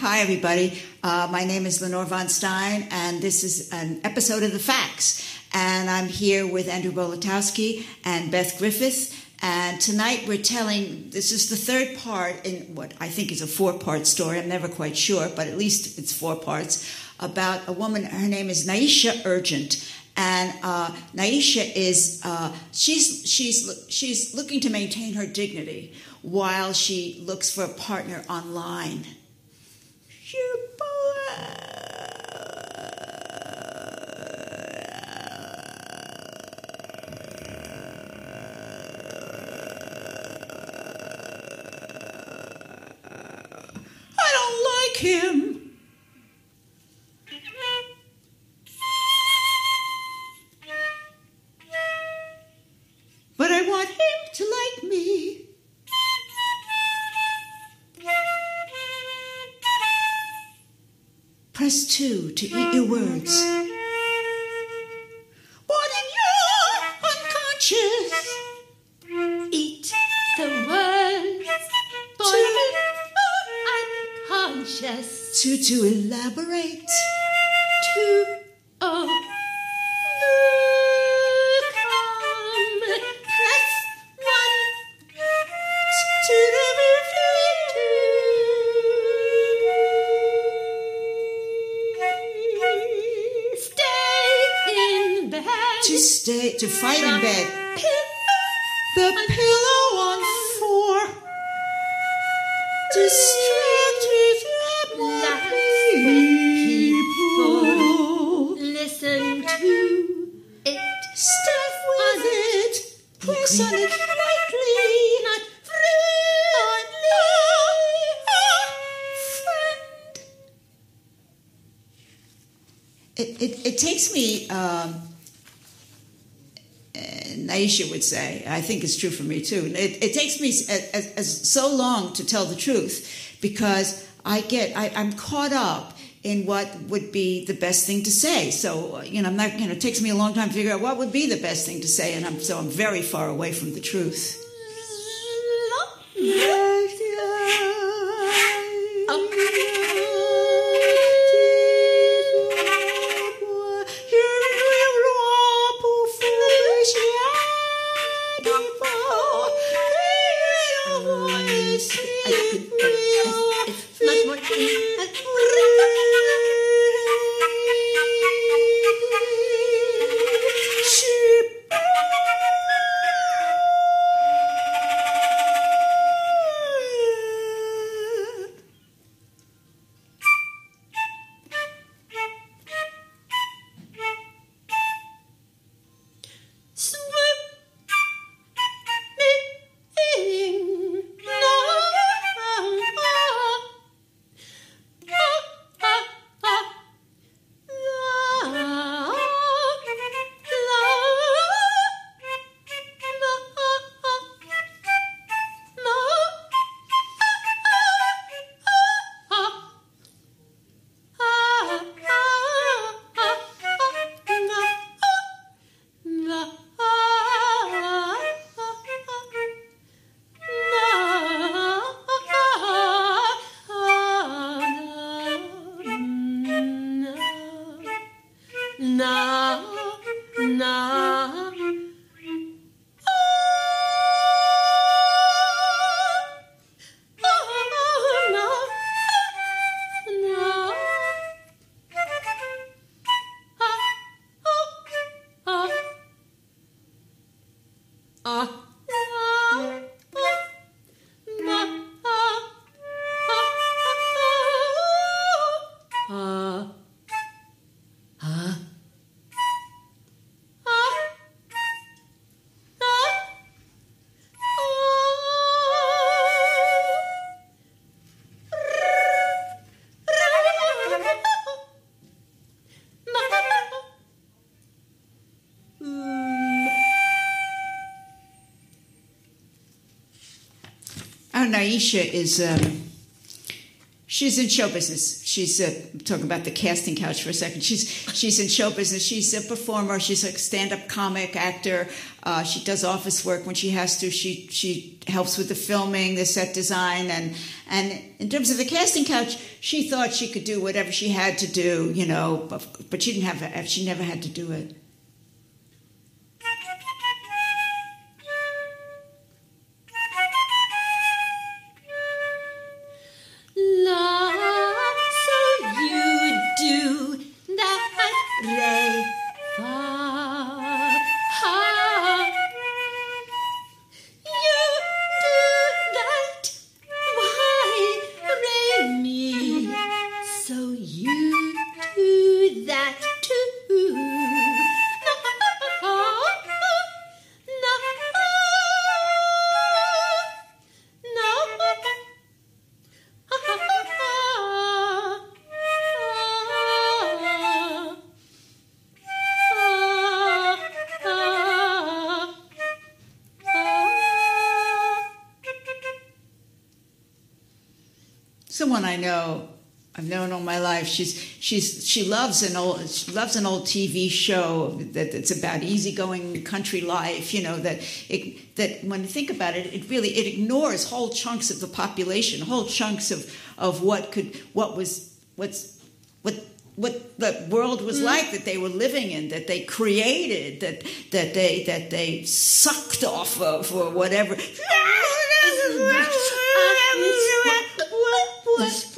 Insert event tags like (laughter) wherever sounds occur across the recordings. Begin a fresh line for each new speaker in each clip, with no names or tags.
Hi, everybody. Uh, my name is Lenore Von Stein, and this is an episode of The Facts. And I'm here with Andrew Bolotowski and Beth Griffith. And tonight we're telling this is the third part in what I think is a four part story. I'm never quite sure, but at least it's four parts about a woman. Her name is Niesha Urgent. And uh, Niesha is uh, she's she's she's looking to maintain her dignity while she looks for a partner online. Press 2 to eat your words. What in your unconscious?
Eat the words, for you are unconscious.
To, to Distract with
Lots of
people.
Listen to it.
Stuff with it. Press on it lightly.
Not
It, it, it takes me, um, Niesha would say, I think it's true for me too, it, it takes me as, as, as so long to tell the truth because I get, I, I'm caught up in what would be the best thing to say. So, you know, I'm not, you know, it takes me a long time to figure out what would be the best thing to say, and I'm, so I'm very far away from the truth. Our Niesha is, um, she's in show business. She's uh, talking about the casting couch for a second. She's she's in show business. She's a performer. She's a stand-up comic actor. Uh, she does office work when she has to. She she helps with the filming, the set design, and and in terms of the casting couch, she thought she could do whatever she had to do, you know, but, but she didn't have. She never had to do it. Someone I know, I've known all my life. She's she's she loves an old she loves an old TV show that it's about easygoing country life. You know that it that when you think about it, it really it ignores whole chunks of the population, whole chunks of of what could what was what's what what the world was like that they were living in, that they created, that that they that they sucked off of or whatever. (laughs) (laughs) foolish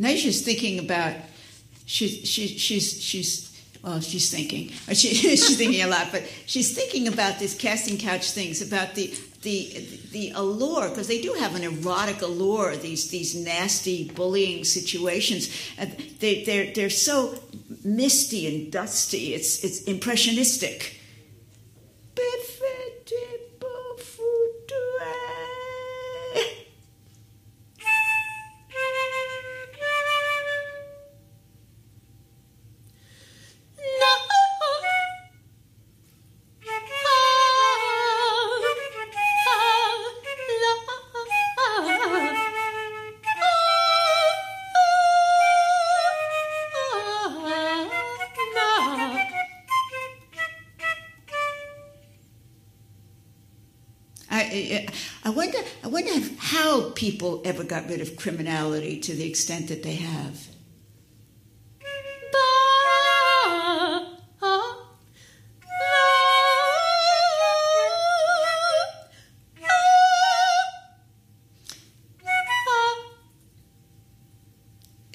Niesha's thinking about she's she, she's she's well she's thinking. Uh, she, (laughs) she's thinking a lot but she's thinking about this casting couch things about the the the allure because they do have an erotic allure these these nasty bullying situations. And they they're they're so misty and dusty it's it's impressionistic I, wonder, I wonder how people ever got rid of criminality to the extent that they have.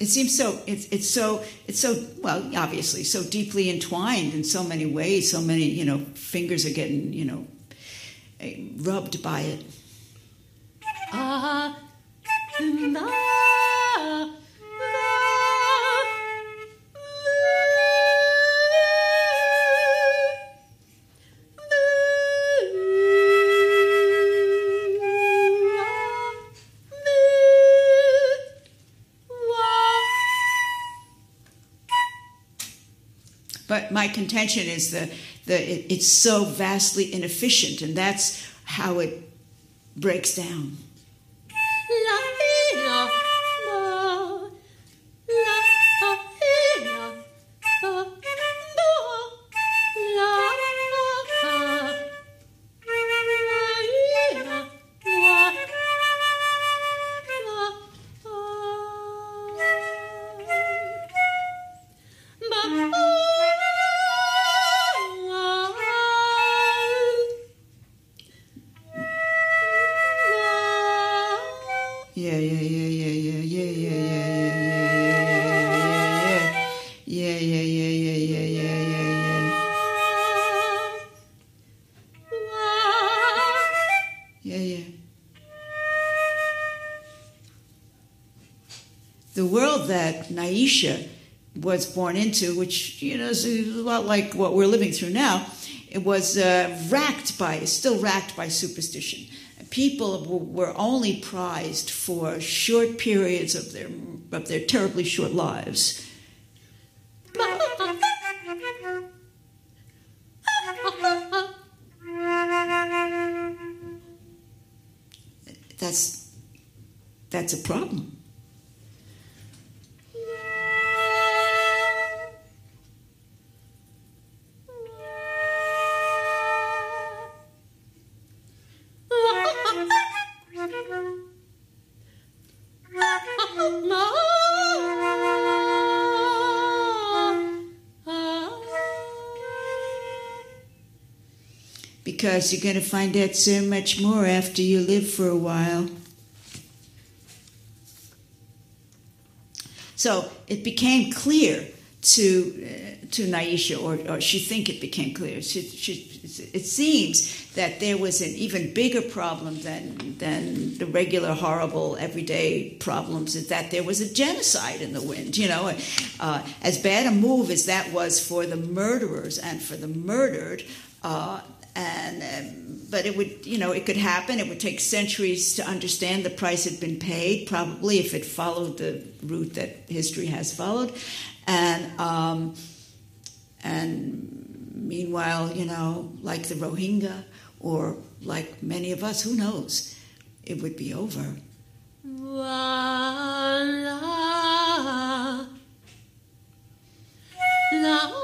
It seems so. It's it's so it's so well, obviously, so deeply entwined in so many ways. So many, you know, fingers are getting, you know, rubbed by it.
Ah,
But my contention is the, the it, it's so vastly inefficient, and that's how it breaks down. That Niesha was born into, which you know is a lot like what we're living through now, it was uh, racked by, still racked by superstition. People were only prized for short periods of their of their terribly short lives. That's that's a problem. Because you're going to find out so much more after you live for a while. So it became clear to uh, to Niesha, or, or she think it became clear. She, she, it seems that there was an even bigger problem than than the regular horrible everyday problems. Is that there was a genocide in the wind. You know, uh, as bad a move as that was for the murderers and for the murdered. Uh, and um, but it would you know it could happen. It would take centuries to understand the price had been paid probably if it followed the route that history has followed. And um, and meanwhile you know like the rohingya or like many of us who knows? It would be over. La.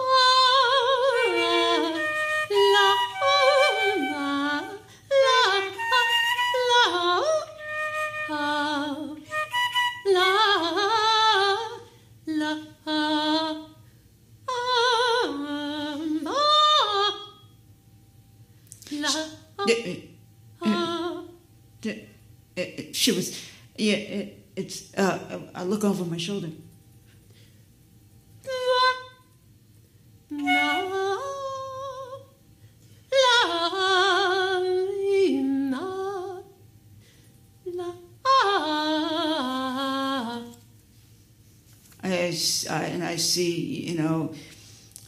Uh, uh, ah. uh, she was, yeah, it, it's, uh, I look over my shoulder. I, and I see, you know,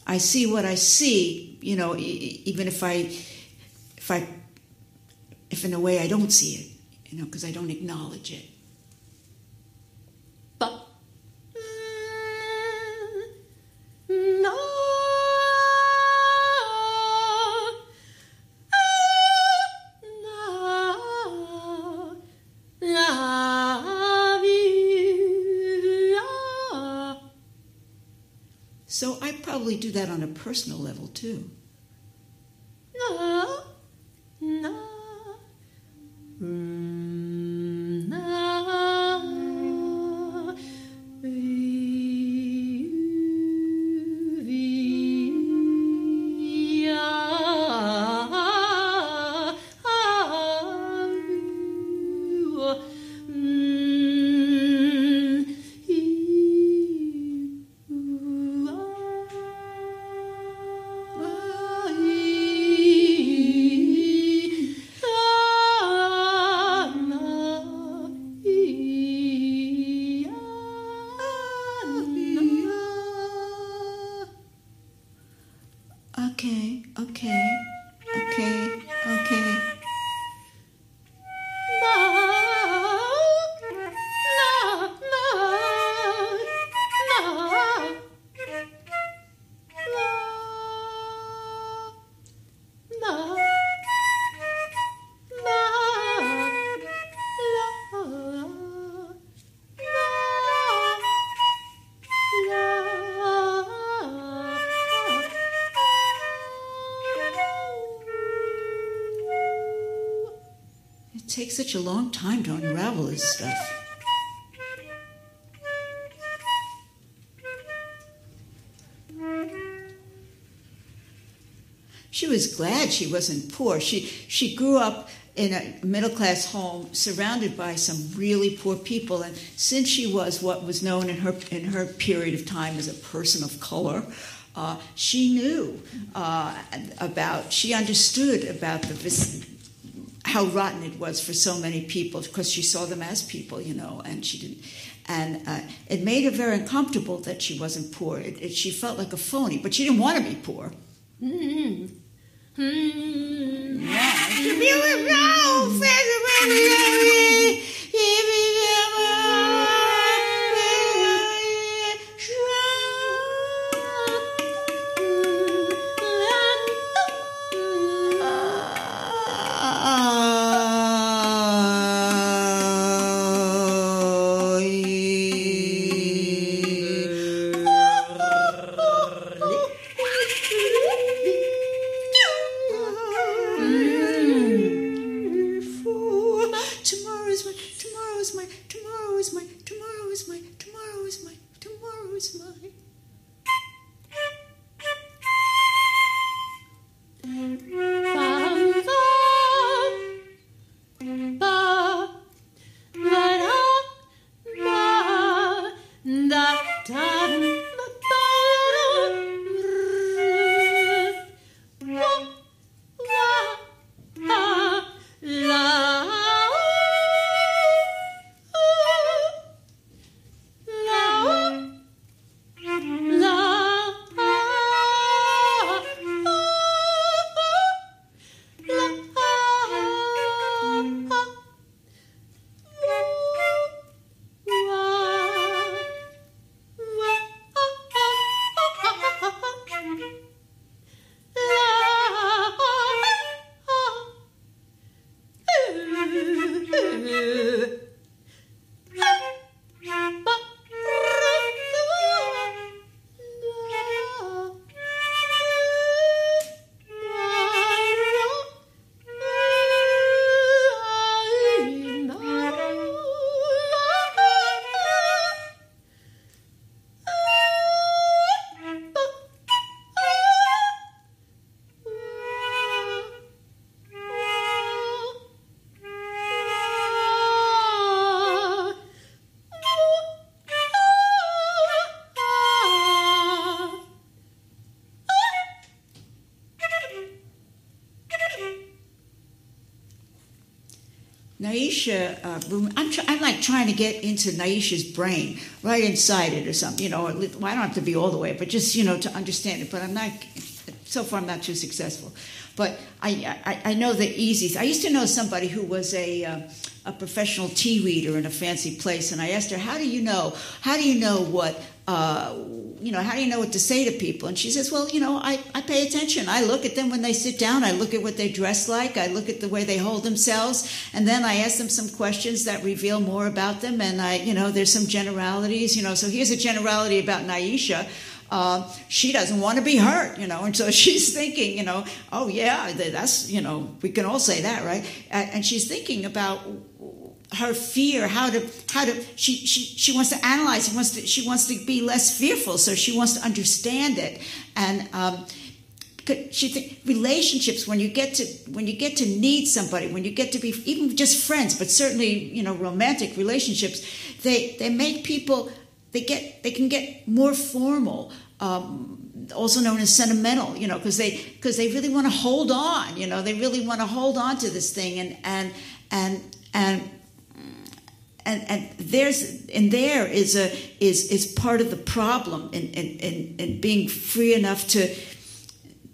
I see what I see, you know, even if I, if I, if in a way I don't see it you know, because I don't acknowledge it. But mm, no. So I probably do that on a personal level too. Takes such a long time to unravel this stuff. She was glad she wasn't poor. She, she grew up in a middle class home surrounded by some really poor people. And since she was what was known in her, in her period of time as a person of color, uh, she knew uh, about, she understood about the how rotten it was for so many people because she saw them as people, you know, and she didn't. and uh, it made her very uncomfortable that she wasn't poor. It, it, she felt like a phony, but she didn't want to be poor.
Mm. Mm.
Tomorrow tomorrow is my, tomorrow is my, tomorrow is my, tomorrow is my, tomorrow is my. Niesha, uh, I'm, tr- I'm like trying to get into Niesha's brain, right inside it or something, you know. Well, I don't have to be all the way, but just, you know, to understand it. But I'm not, so far, I'm not too successful. But I, I, I know the easiest. I used to know somebody who was a, uh, a professional tea reader in a fancy place, and I asked her, "How do you know? How do you know what?" Uh, you know, how do you know what to say to people? And she says, well, you know, I, I pay attention. I look at them when they sit down. I look at what they dress like. I look at the way they hold themselves. And then I ask them some questions that reveal more about them. And I, you know, there's some generalities, you know. So here's a generality about Niesha. Uh, she doesn't want to be hurt, you know, and so (laughs) she's thinking, you know, oh yeah, that's, you know, we can all say that, right? And she's thinking about her fear how to how to she she she wants to analyze she wants to she wants to be less fearful so she wants to understand it. And um she think relationships when you get to when you get to need somebody when you get to be even just friends but certainly you know romantic relationships they they make people they get they can get more formal um, also known as sentimental you know because they because they really want to hold on you know they really want to hold on to this thing and and and and and, and there's and there is a is is part of the problem in, in, in, in being free enough to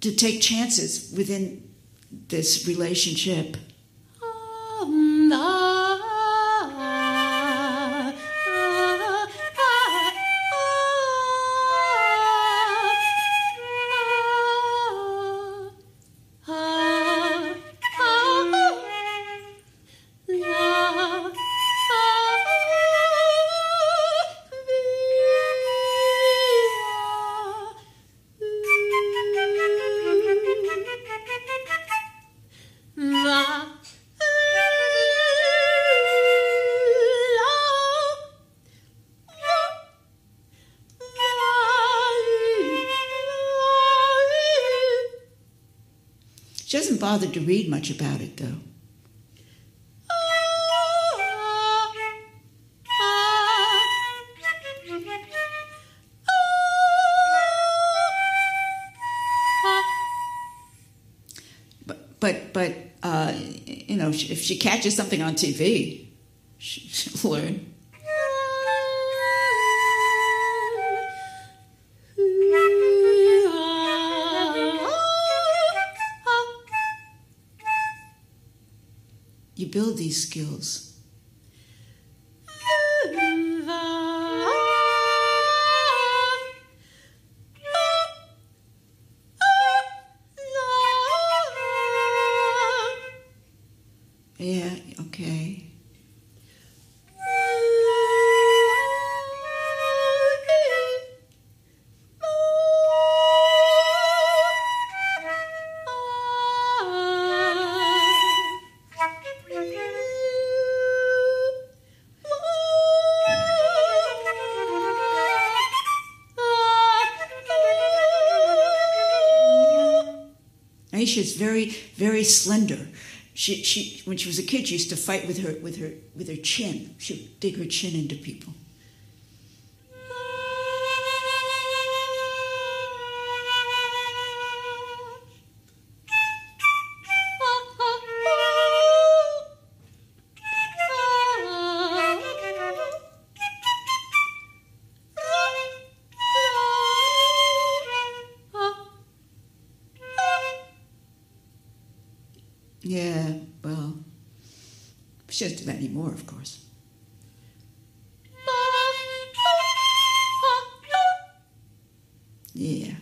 to take chances within this relationship. Um, she doesn't bother to read much about it, though. But but but uh, you know, if she catches something on TV, (laughs) she'll learn.
Build these skills? Aisha's very, very slender. She, she, when she was a kid, she used to fight with her, with her, with her chin. She would dig her chin into people. Of course. Yeah.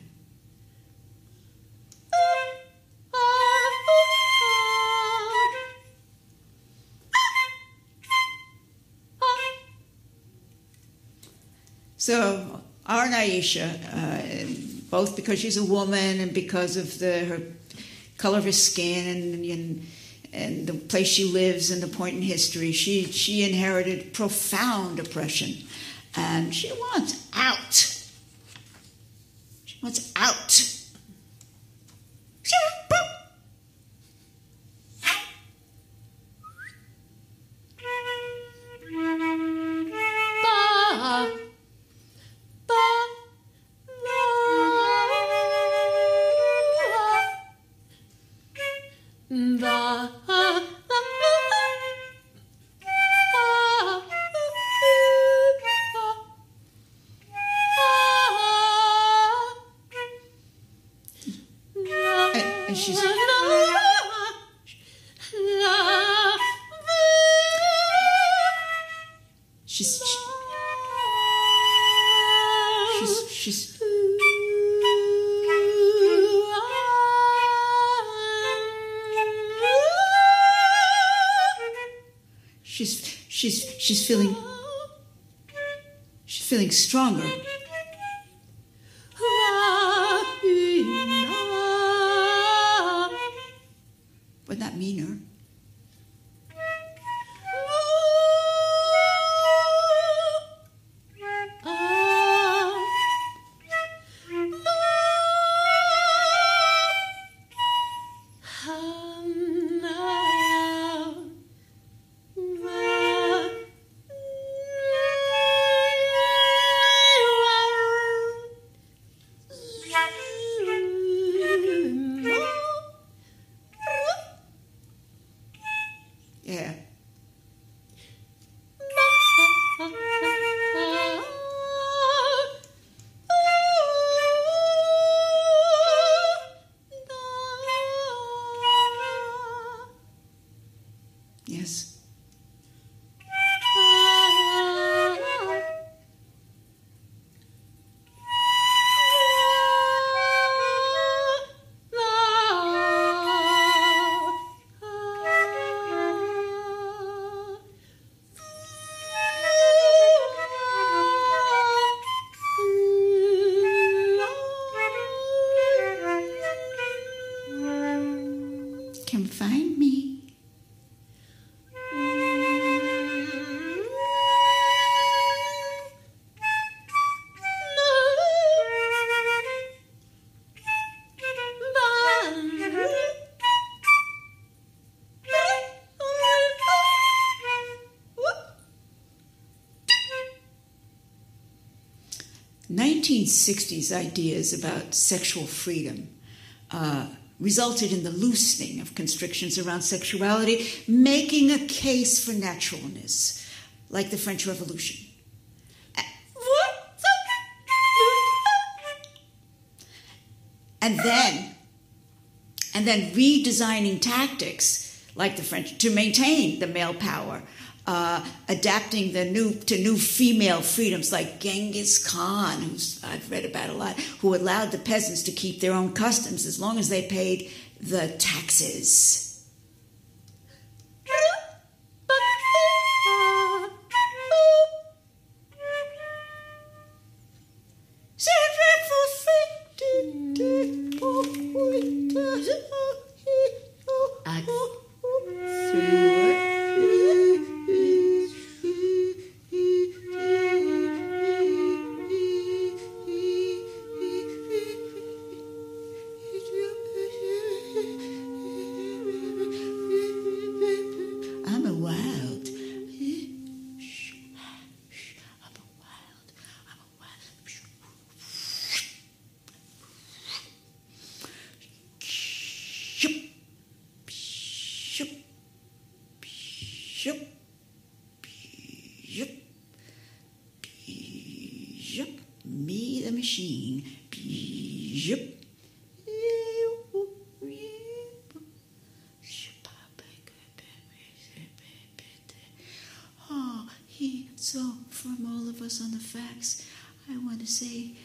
So our Niesha, uh, both because she's a woman and because of the her color of her skin and, and and the place she lives and the point in history, she she inherited profound oppression, and she wants out. She wants out. She's she's she's she's she's she's feeling she's feeling stronger. 1960s ideas about sexual freedom uh, resulted in the loosening of constrictions around sexuality, making a case for naturalness, like the French Revolution. And then, and then redesigning tactics
like the French to maintain the male power uh, adapting the new to new female freedoms like Genghis Khan, who's I've read about a lot, who allowed the peasants to keep their own customs as long as they paid the taxes. Machine. Oh, he, so from all of us on the facts, I want to say